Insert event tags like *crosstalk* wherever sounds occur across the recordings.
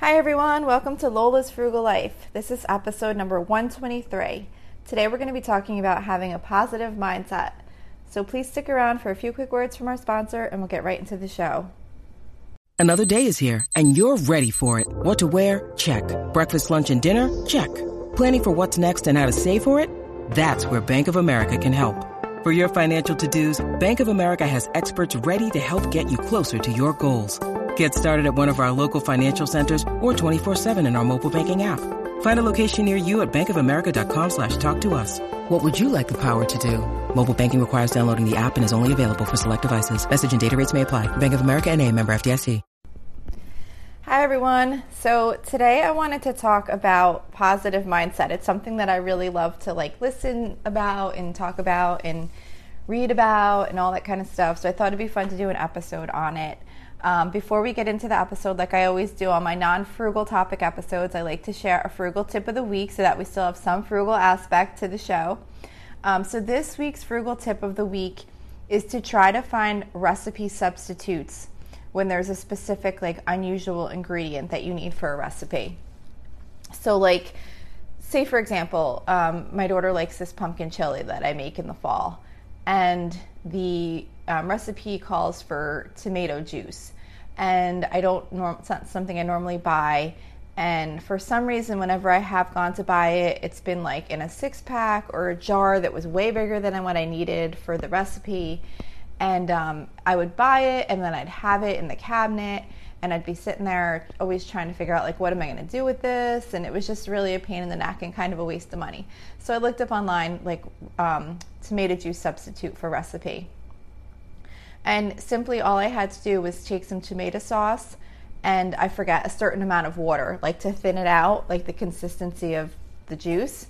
Hi, everyone. Welcome to Lola's Frugal Life. This is episode number 123. Today, we're going to be talking about having a positive mindset. So, please stick around for a few quick words from our sponsor, and we'll get right into the show. Another day is here, and you're ready for it. What to wear? Check. Breakfast, lunch, and dinner? Check. Planning for what's next and how to save for it? That's where Bank of America can help. For your financial to dos, Bank of America has experts ready to help get you closer to your goals. Get started at one of our local financial centers or 24-7 in our mobile banking app. Find a location near you at bankofamerica.com slash talk to us. What would you like the power to do? Mobile banking requires downloading the app and is only available for select devices. Message and data rates may apply. Bank of America and a member FDIC. Hi, everyone. So today I wanted to talk about positive mindset. It's something that I really love to like listen about and talk about and read about and all that kind of stuff. So I thought it'd be fun to do an episode on it. Um, before we get into the episode, like I always do on my non frugal topic episodes, I like to share a frugal tip of the week so that we still have some frugal aspect to the show. Um, so, this week's frugal tip of the week is to try to find recipe substitutes when there's a specific, like, unusual ingredient that you need for a recipe. So, like, say for example, um, my daughter likes this pumpkin chili that I make in the fall, and the um, recipe calls for tomato juice, and I don't norm it's not something I normally buy. And for some reason, whenever I have gone to buy it, it's been like in a six pack or a jar that was way bigger than what I needed for the recipe. And um, I would buy it, and then I'd have it in the cabinet, and I'd be sitting there always trying to figure out like what am I going to do with this, and it was just really a pain in the neck and kind of a waste of money. So I looked up online like um, tomato juice substitute for recipe and simply all I had to do was take some tomato sauce and I forget a certain amount of water, like to thin it out, like the consistency of the juice.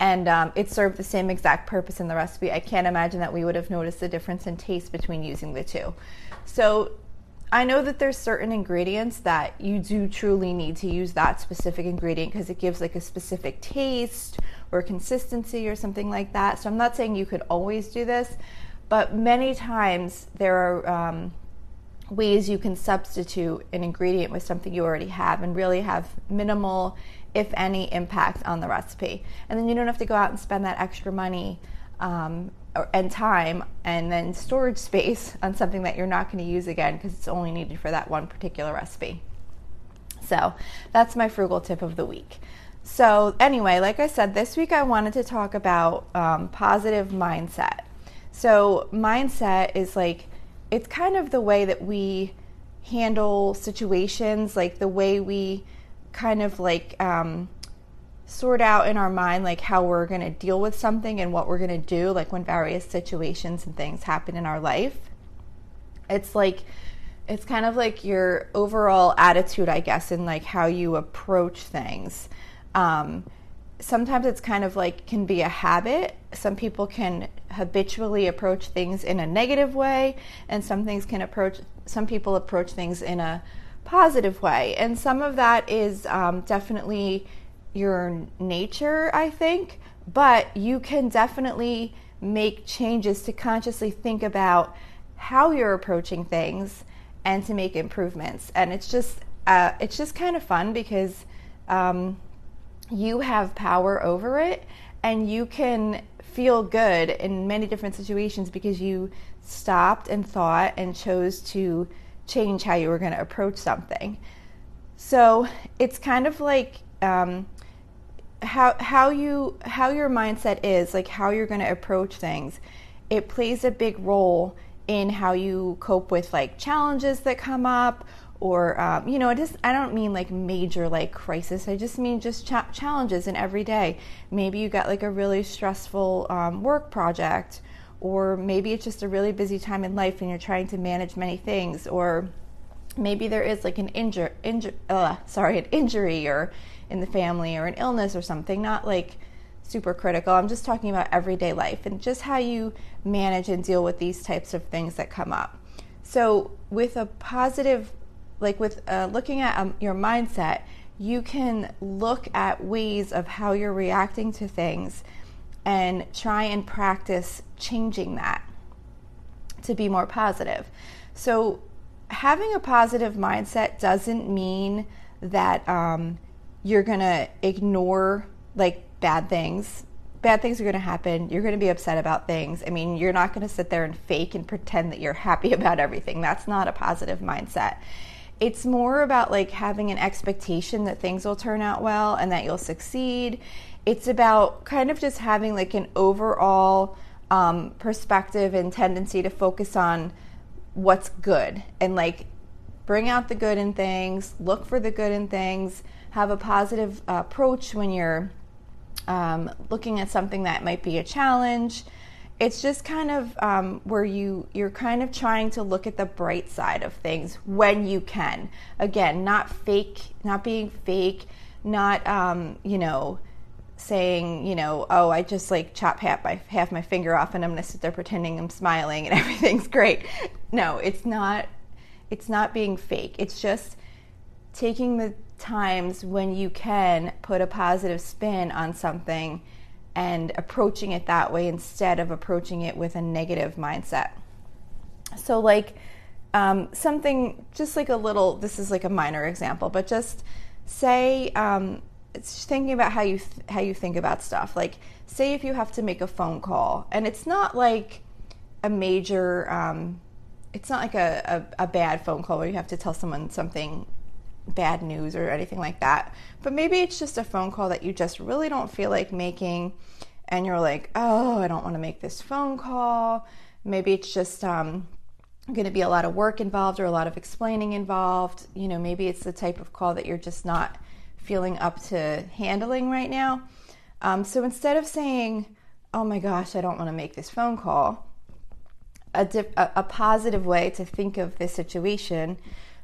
And um, it served the same exact purpose in the recipe. I can't imagine that we would have noticed the difference in taste between using the two. So I know that there's certain ingredients that you do truly need to use that specific ingredient because it gives like a specific taste or consistency or something like that. So I'm not saying you could always do this, but many times there are um, ways you can substitute an ingredient with something you already have and really have minimal, if any, impact on the recipe. And then you don't have to go out and spend that extra money um, and time and then storage *laughs* space on something that you're not going to use again because it's only needed for that one particular recipe. So that's my frugal tip of the week. So, anyway, like I said, this week I wanted to talk about um, positive mindset. So, mindset is like, it's kind of the way that we handle situations, like the way we kind of like um, sort out in our mind, like how we're going to deal with something and what we're going to do, like when various situations and things happen in our life. It's like, it's kind of like your overall attitude, I guess, in like how you approach things. Um, sometimes it's kind of like can be a habit. Some people can habitually approach things in a negative way, and some things can approach. Some people approach things in a positive way, and some of that is um, definitely your nature, I think. But you can definitely make changes to consciously think about how you're approaching things and to make improvements. And it's just uh, it's just kind of fun because. Um, you have power over it and you can feel good in many different situations because you stopped and thought and chose to change how you were going to approach something. So it's kind of like um, how how you how your mindset is, like how you're going to approach things. It plays a big role in how you cope with like challenges that come up or um, you know it is i don't mean like major like crisis. I just mean just cha- challenges in every day. Maybe you got like a really stressful um, work project or maybe it's just a really busy time in life and you're trying to manage many things or maybe there is like an injury inju- uh, sorry an injury or in the family or an illness or something not like super critical. I'm just talking about everyday life and just how you manage and deal with these types of things that come up. So with a positive like with uh, looking at um, your mindset, you can look at ways of how you're reacting to things and try and practice changing that to be more positive. So, having a positive mindset doesn't mean that um, you're going to ignore like bad things. Bad things are going to happen. You're going to be upset about things. I mean, you're not going to sit there and fake and pretend that you're happy *laughs* about everything. That's not a positive mindset. It's more about like having an expectation that things will turn out well and that you'll succeed. It's about kind of just having like an overall um, perspective and tendency to focus on what's good and like bring out the good in things, look for the good in things, have a positive uh, approach when you're um, looking at something that might be a challenge. It's just kind of um, where you you're kind of trying to look at the bright side of things when you can. Again, not fake, not being fake, not um, you know saying, you know, oh, I just like chop half my half my finger off and I'm to sit there pretending I'm smiling and *laughs* everything's great. No, it's not it's not being fake. It's just taking the times when you can put a positive spin on something and approaching it that way instead of approaching it with a negative mindset. So, like um, something just like a little, this is like a minor example, but just say, um, it's thinking about how you th- how you think about stuff. Like, say if you have to make a phone call, and it's not like a major um, it's not like a, a, a, bad phone call where you have to tell someone something bad news or anything like that. But maybe it's just a phone call that you just really don't feel like making, and you're like, oh, I don't want to make this phone call. Maybe it's just um, going to be a lot of work involved or a lot of explaining involved. You know, maybe it's the type of call that you're just not feeling up to handling right now. Um, so instead of saying, oh my gosh, I don't want to make this phone call, a, dip, a, a positive way to think of this situation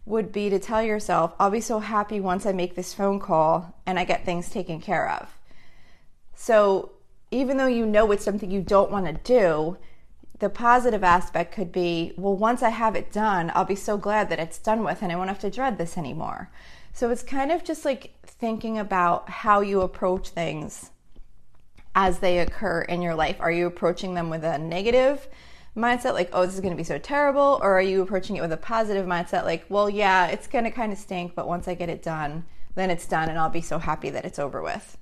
would be to tell yourself, I'll be so happy once I make this phone call and I get things taken care of. So, even though you know it's something you don't want to do, the positive aspect could be, well, once I have it done, I'll be so glad that it's done with and I won't have to dread this anymore. So, it's kind of just like thinking about how you approach things as they occur in your life. Are you approaching them with a negative? Mindset like, oh, this is going to be so terrible? Or are you approaching it with a positive mindset like, well, yeah, it's going to kind of stink, but once I get it done, then it's done and I'll be so happy that it's over with.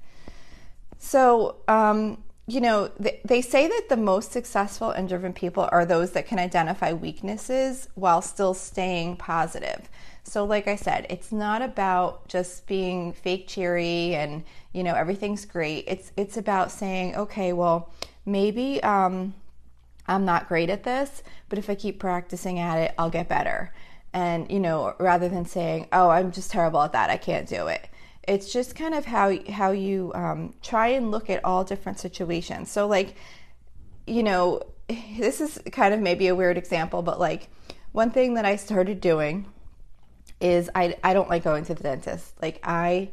So, um, you know, they, they say that the most successful and driven people are those that can identify weaknesses while still staying positive. So, like I said, it's not about just being fake cheery and you know everything's great. It's it's about saying, okay, well, maybe um, I'm not great at this, but if I keep practicing at it, I'll get better. And, you know, rather than saying, oh, I'm just terrible at that, I can't do it. It's just kind of how, how you um, try and look at all different situations. So, like, you know, *laughs* this is kind of maybe a weird example, but like, one thing that I started doing is I, I don't like going to the dentist. Like, I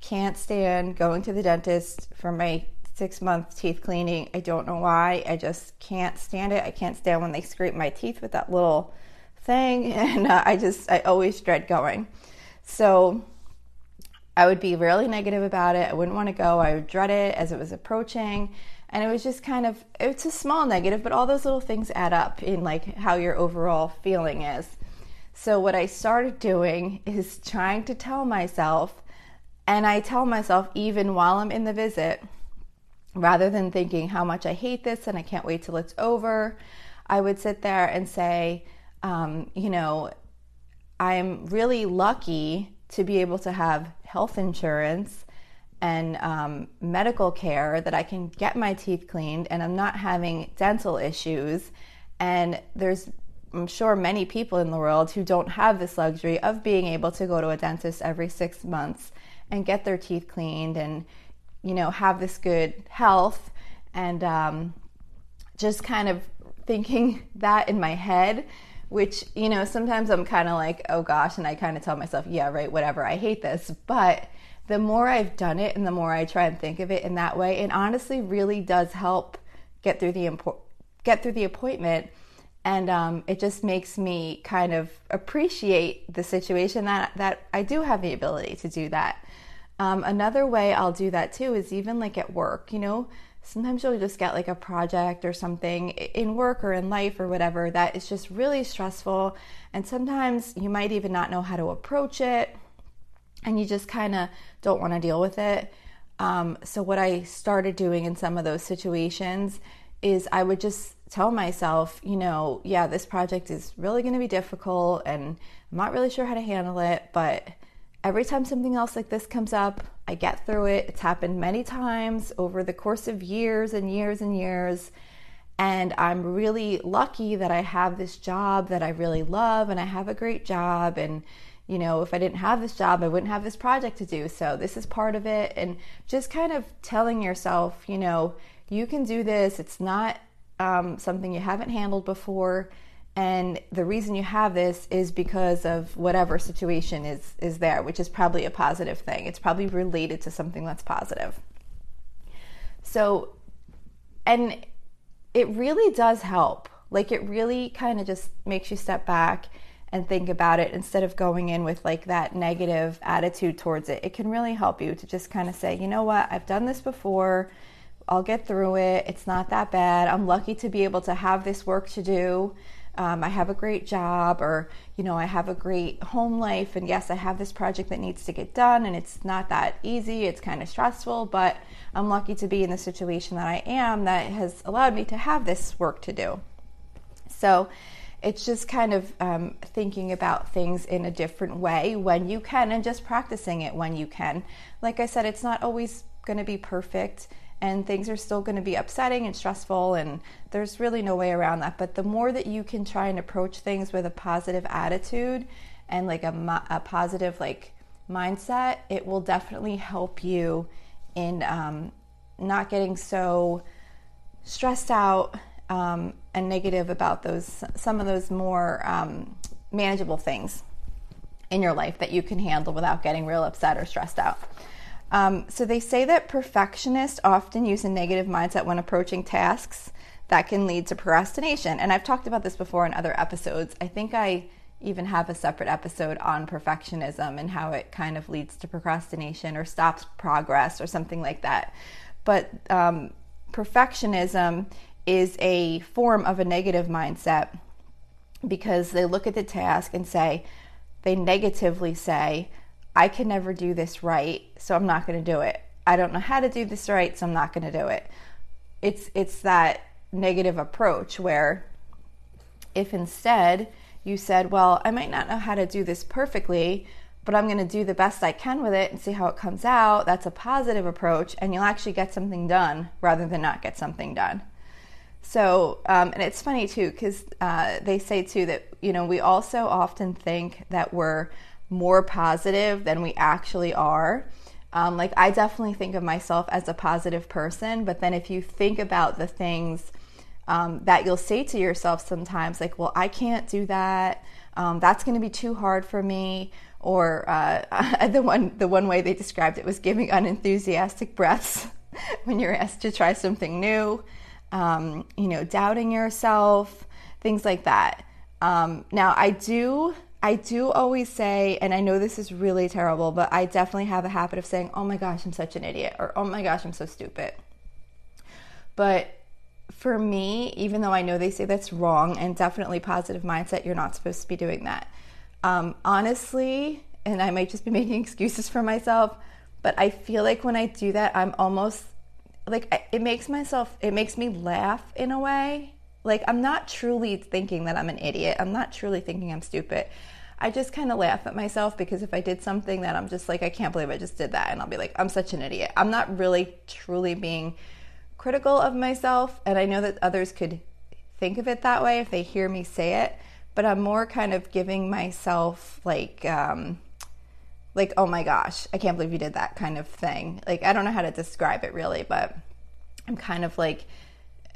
can't stand going to the dentist for my six month teeth cleaning. I don't know why. I just can't stand it. I can't stand when they scrape my teeth with that little thing. *laughs* And uh, I just, I always dread going. So I would be really negative about it. I wouldn't want to go. I would dread it as it was approaching. And it was just kind of, it's a small negative, but all those little things add up in like how your overall feeling is. So what I started doing is trying to tell myself, and I tell myself even while I'm in the visit, rather than thinking how much I hate this and I can't wait till it's over, I would sit there and say, um, you know, I'm really lucky to be able to have health insurance and um, medical care that I can get my teeth cleaned and I'm not having dental issues. And there's, I'm sure, many people in the world who don't have this luxury of being able to go to a dentist every six months and get their teeth cleaned and you know, have this good health and um, just kind of thinking *laughs* that in my head, which, you know, sometimes I'm kind of like, oh gosh, and I kind of tell myself, yeah, right, whatever, I hate this. But the more I've done it and the more I try and think of it in that way, it honestly really does help get through the impo- get through the appointment. And um, it just makes me kind of appreciate the situation that that I do have the ability to do that. Um, another way I'll do that too is even like at work, you know, sometimes you'll just get like a project or something in work or in life or whatever that is just really stressful. And sometimes you might even not know how to approach it. and you just kind of don't want to deal with it. Um, so, what I started doing in some of those situations is I would just tell myself, you know, yeah, this project is really going to be difficult and I'm not really sure how to handle it, but every time something else like this comes up, I get through it. It's happened many times over the course of years and years and years. And I'm really lucky that I have this job that I really love and I have a great job. And, you know, if I didn't have this job, I wouldn't have this project to do. So this is part of it. And just kind of telling yourself, you know, you can do this. It's not um, something you haven't handled before. And the reason you have this is because of whatever situation is, is there, which is probably a positive thing. It's probably related to something that's positive. So, and it really does help. Like, it really kind of just makes you step back and think about it instead of going in with like that negative attitude towards it. It can really help you to just kind of say, you know what, I've done this before. I'll get through it. It's not that bad. I'm lucky to be able to have this work to do. Um, I have a great job, or you know, I have a great home life, and yes, I have this project that needs to get done, and it's not that easy. It's kind of stressful, but I'm lucky to be in the situation that I am that has allowed me to have this work to do. So, it's just kind of um, thinking about things in a different way when you can, and just practicing it when you can. Like I said, it's not always going to be perfect and things are still going to be upsetting and stressful and there's really no way around that. But the more that you can try and approach things with a positive attitude and like a, a positive like mindset it will definitely help you in um, not getting so stressed out um, and negative about those some of those more um, manageable things in your life that you can handle without getting real upset or stressed out um, so they say that perfectionists often use a negative mindset when approaching tasks that can lead to procrastination. And I've talked about this before in other episodes. I think I even have a separate episode on perfectionism and how it kind of leads to procrastination or stops progress or something like that. But um, perfectionism is a form of a negative mindset because they look at the task and say, they negatively say, I can never do this right, so I'm not going to do it. I don't know how to do this right, so I'm not going to do it. It's it's that negative approach where if instead you said, "Well, I might not know how to do this perfectly, but I'm going to do the best I can with it and see how it comes out." That's a positive approach, and you'll actually get something done rather than not get something done. So, um, and it's funny too because uh, they say too that you know we also often think that we're more positive than we actually are. Um, like, I definitely think of myself as a positive person, but then if you think about the things um, that you'll say to yourself sometimes, like, well, I can't do that. Um, that's going to be too hard for me. Or uh, *laughs* the one the one way they described it was giving unenthusiastic breaths *laughs* when you're asked to try something new. Um, you know, doubting yourself, things like that. Um, now, I do I do always say, and I know this is really terrible, but I definitely have a habit of saying, oh my gosh, I'm such an idiot, or oh my gosh, I'm so stupid. But for me, even though I know they say that's wrong and definitely positive mindset, you're not supposed to be doing that. Um, honestly, and I might just be *laughs* making excuses for myself, but I feel like when I do that, I'm almost like it makes myself, it makes me laugh in a way. Like I'm not truly thinking that I'm an idiot. I'm not truly thinking I'm stupid. I just kind of laugh at myself because if I did something that I'm just like, I can't believe I just did that, and I'll be like, I'm such an idiot. I'm not really truly being critical of myself, and I know that others could think of it that way if they hear me say it, but I'm more kind of giving myself like, um, like, oh my gosh, I can't believe you did that kind of thing. Like, I don't know how to describe it really, but I'm kind of like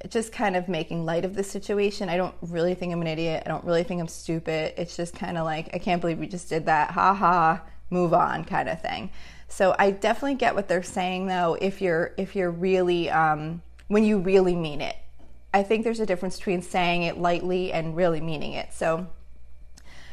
just kind of making light of the situation. I don't really think I'm an idiot. I don't really think I'm stupid. It's just kind of like, I can't believe we just did that. Ha ha, move on kind of thing. So I definitely get what they're saying though if you're if you're really um, when you really mean it. I think there's a difference between saying it lightly and really meaning it. So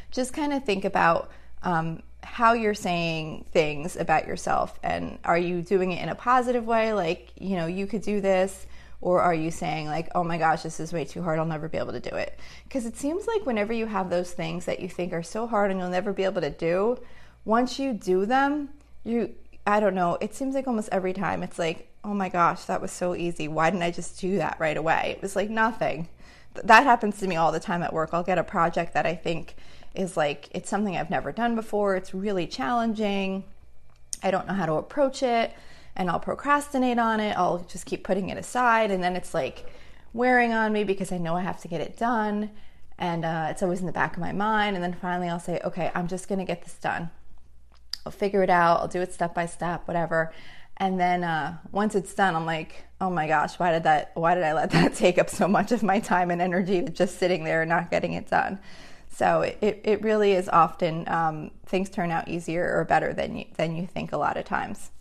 just kind of think about um, how you're saying things about yourself and are you doing it in a positive way like you know you could do this or are you saying, like, oh my gosh, this is way too hard, I'll never be able to do it? Because it seems like whenever you have those things that you think are so hard and you'll never be able to do, once you do them, you, I don't know, it seems like almost every time it's like, oh my gosh, that was so easy. Why didn't I just do that right away? It was like nothing. That happens to me all the time at work. I'll get a project that I think is like, it's something I've never done before. It's really challenging. I don't know how to approach it and I'll procrastinate on it. I'll just keep putting it aside. And then it's like wearing on me because I know I have to get it done. And uh, it's always in the back of my mind. And then finally I'll say, okay, I'm just going to get this done. I'll figure it out. I'll do it step by step, whatever. And then uh, once it's done, I'm like, oh my gosh, why did that? Why did I let *laughs* that take up so much of my time and energy just sitting there and not getting it done? So it, it really is often um, things turn out easier or better than you, than you think a lot of times.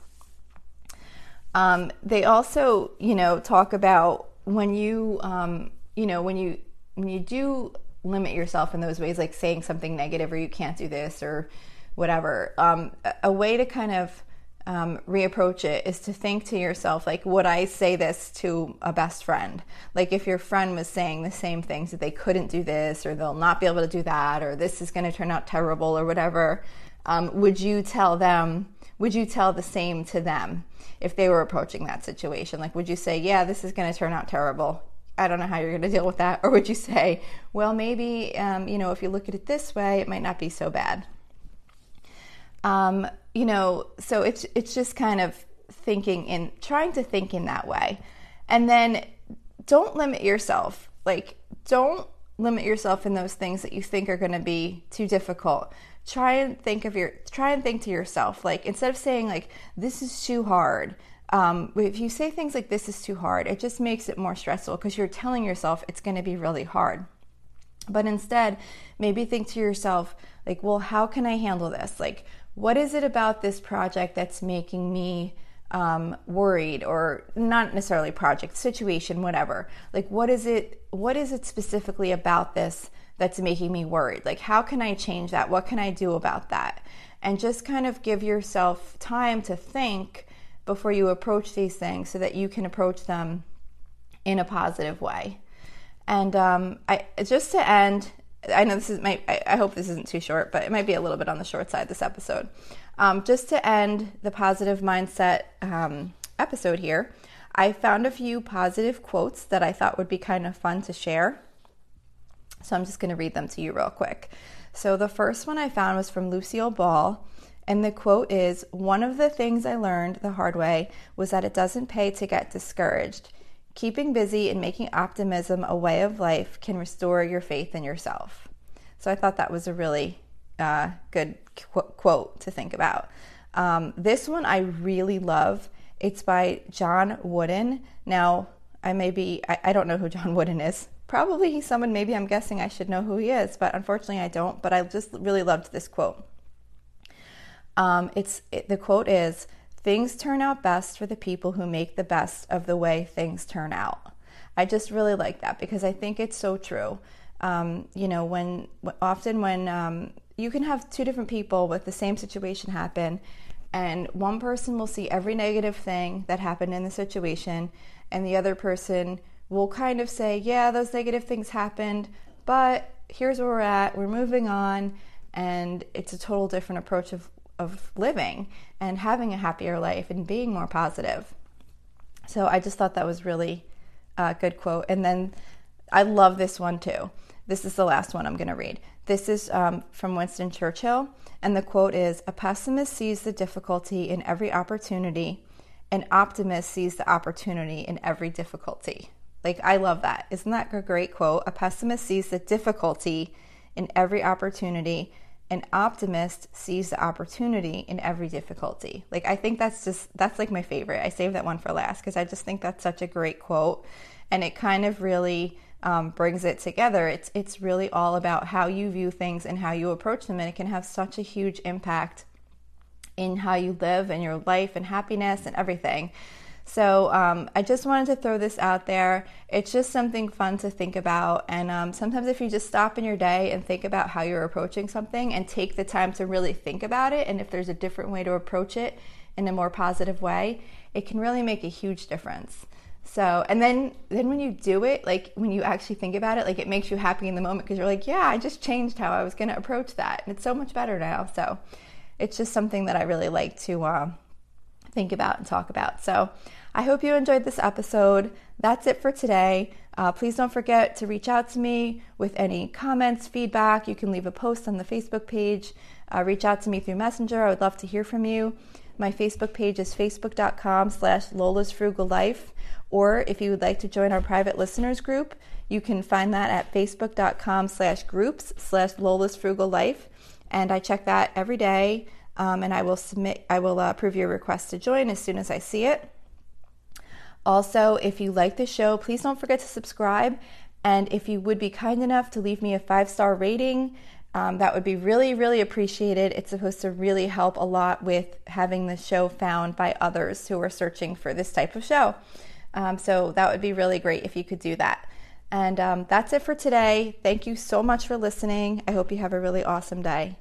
Um, they also, you know, talk about when you, um, you know, when you when you do limit yourself in those ways, like saying something negative or you can't do this or whatever. Um, a way to kind of um, reapproach it is to think to yourself, like, would I say this to a best friend? Like, if your friend was saying the same things that they couldn't do this, or they'll not be able to do that, or this is going to turn out terrible, or whatever, um, would you tell them? Would you tell the same to them if they were approaching that situation? Like, would you say, yeah, this is going to turn out terrible? I don't know how you're going to deal with that. Or would you say, well, maybe, um, you know, if you look at it this way, it might not be so bad? Um, you know, so it's it's just kind of thinking in trying to think in that way. And then don't limit yourself. Like don't limit yourself in those things that you think are going to be too difficult. Try and think of your try and think to yourself like instead of saying like this is too hard. Um, if you say things like this is too hard, it just makes it more stressful because you're telling yourself it's going to be really hard. But instead, maybe think to yourself, like, well, how can I handle this? Like, what is it about this project that's making me um, worried or not necessarily project situation whatever like what is it what is it specifically about this that's making me worried like how can i change that what can i do about that and just kind of give yourself time to think before you approach these things so that you can approach them in a positive way and um, I, just to end I know this is my, I hope this isn't too short, but it might be a little bit on the short side this episode. Um, just to end the positive mindset um, episode here, I found a few positive quotes that I thought would be kind of fun to share. So I'm just going to read them to you real quick. So the first one I found was from Lucille Ball. And the quote is One of the things I learned the hard way was that it doesn't pay to get discouraged. Keeping busy and making optimism a way of life can restore your faith in yourself. So I thought that was a really uh, good qu- quote to think about. Um, this one I really love. It's by John Wooden. Now, I may be, I, I don't know who John Wooden is. Probably he's someone maybe I'm guessing I should know who he is, but unfortunately I don't. But I just really loved this quote. Um, it's it, the quote is Things turn out best for the people who make the best of the way things turn out. I just really like that because I think it's so true. Um, you know, when often when um, you can have two different people with the same situation happen, and one person will see every negative thing that happened in the situation, and the other person will kind of say, Yeah, those negative things happened, but here's where we're at, we're moving on, and it's a total different approach of of living and having a happier life and being more positive. So I just thought that was really a good quote. And then I love this one too. This is the last one I'm going to read. This is um, from Winston Churchill, and the quote is A pessimist sees the difficulty in every opportunity, an optimist sees the opportunity in every difficulty. Like, I love that. Isn't that a great quote? A pessimist sees the difficulty in every opportunity, an optimist sees the opportunity in every difficulty. Like I think that's just that's like my favorite. I saved that one for last because I just think that's such a great quote, and it kind of really um, brings it together. It's it's really all about how you view things and how you approach them, and it can have such a huge impact in how you live and your life and happiness and everything. So um, I just wanted to throw this out there. It's just something fun to think about. And um, sometimes if you just stop in your day and think about how you're approaching something and take the time to really think about it, and if there's a different way to approach it in a more positive way, it can really make a huge difference. So, and then then when you do it, like when you actually think about it, like it makes you happy in the moment because you're like, yeah, I just changed how I was going to approach that, and it's so much better now. So, it's just something that I really like to uh, think about and talk about. So I hope you enjoyed this episode. That's it for today. Uh, please don't forget to reach out to me with any comments, feedback. You can leave a post on the Facebook page. Uh, reach out to me through Messenger. I would love to hear from you. My Facebook page is facebook.com slash Lola's Frugal Life. Or if you would like to join our private listeners group, you can find that at facebook.com slash groups slash Lola's Frugal Life. And I check that every day. Um, and I will submit, I will uh, approve your request to join as soon as I see it. Also, if you like the show, please don't forget to subscribe. And if you would be kind enough to leave me a five star rating, um, that would be really, really appreciated. It's supposed to really help a lot with having the show found by others who are searching for this type of show. Um, so that would be really great if you could do that. And um, that's it for today. Thank you so much for listening. I hope you have a really awesome day.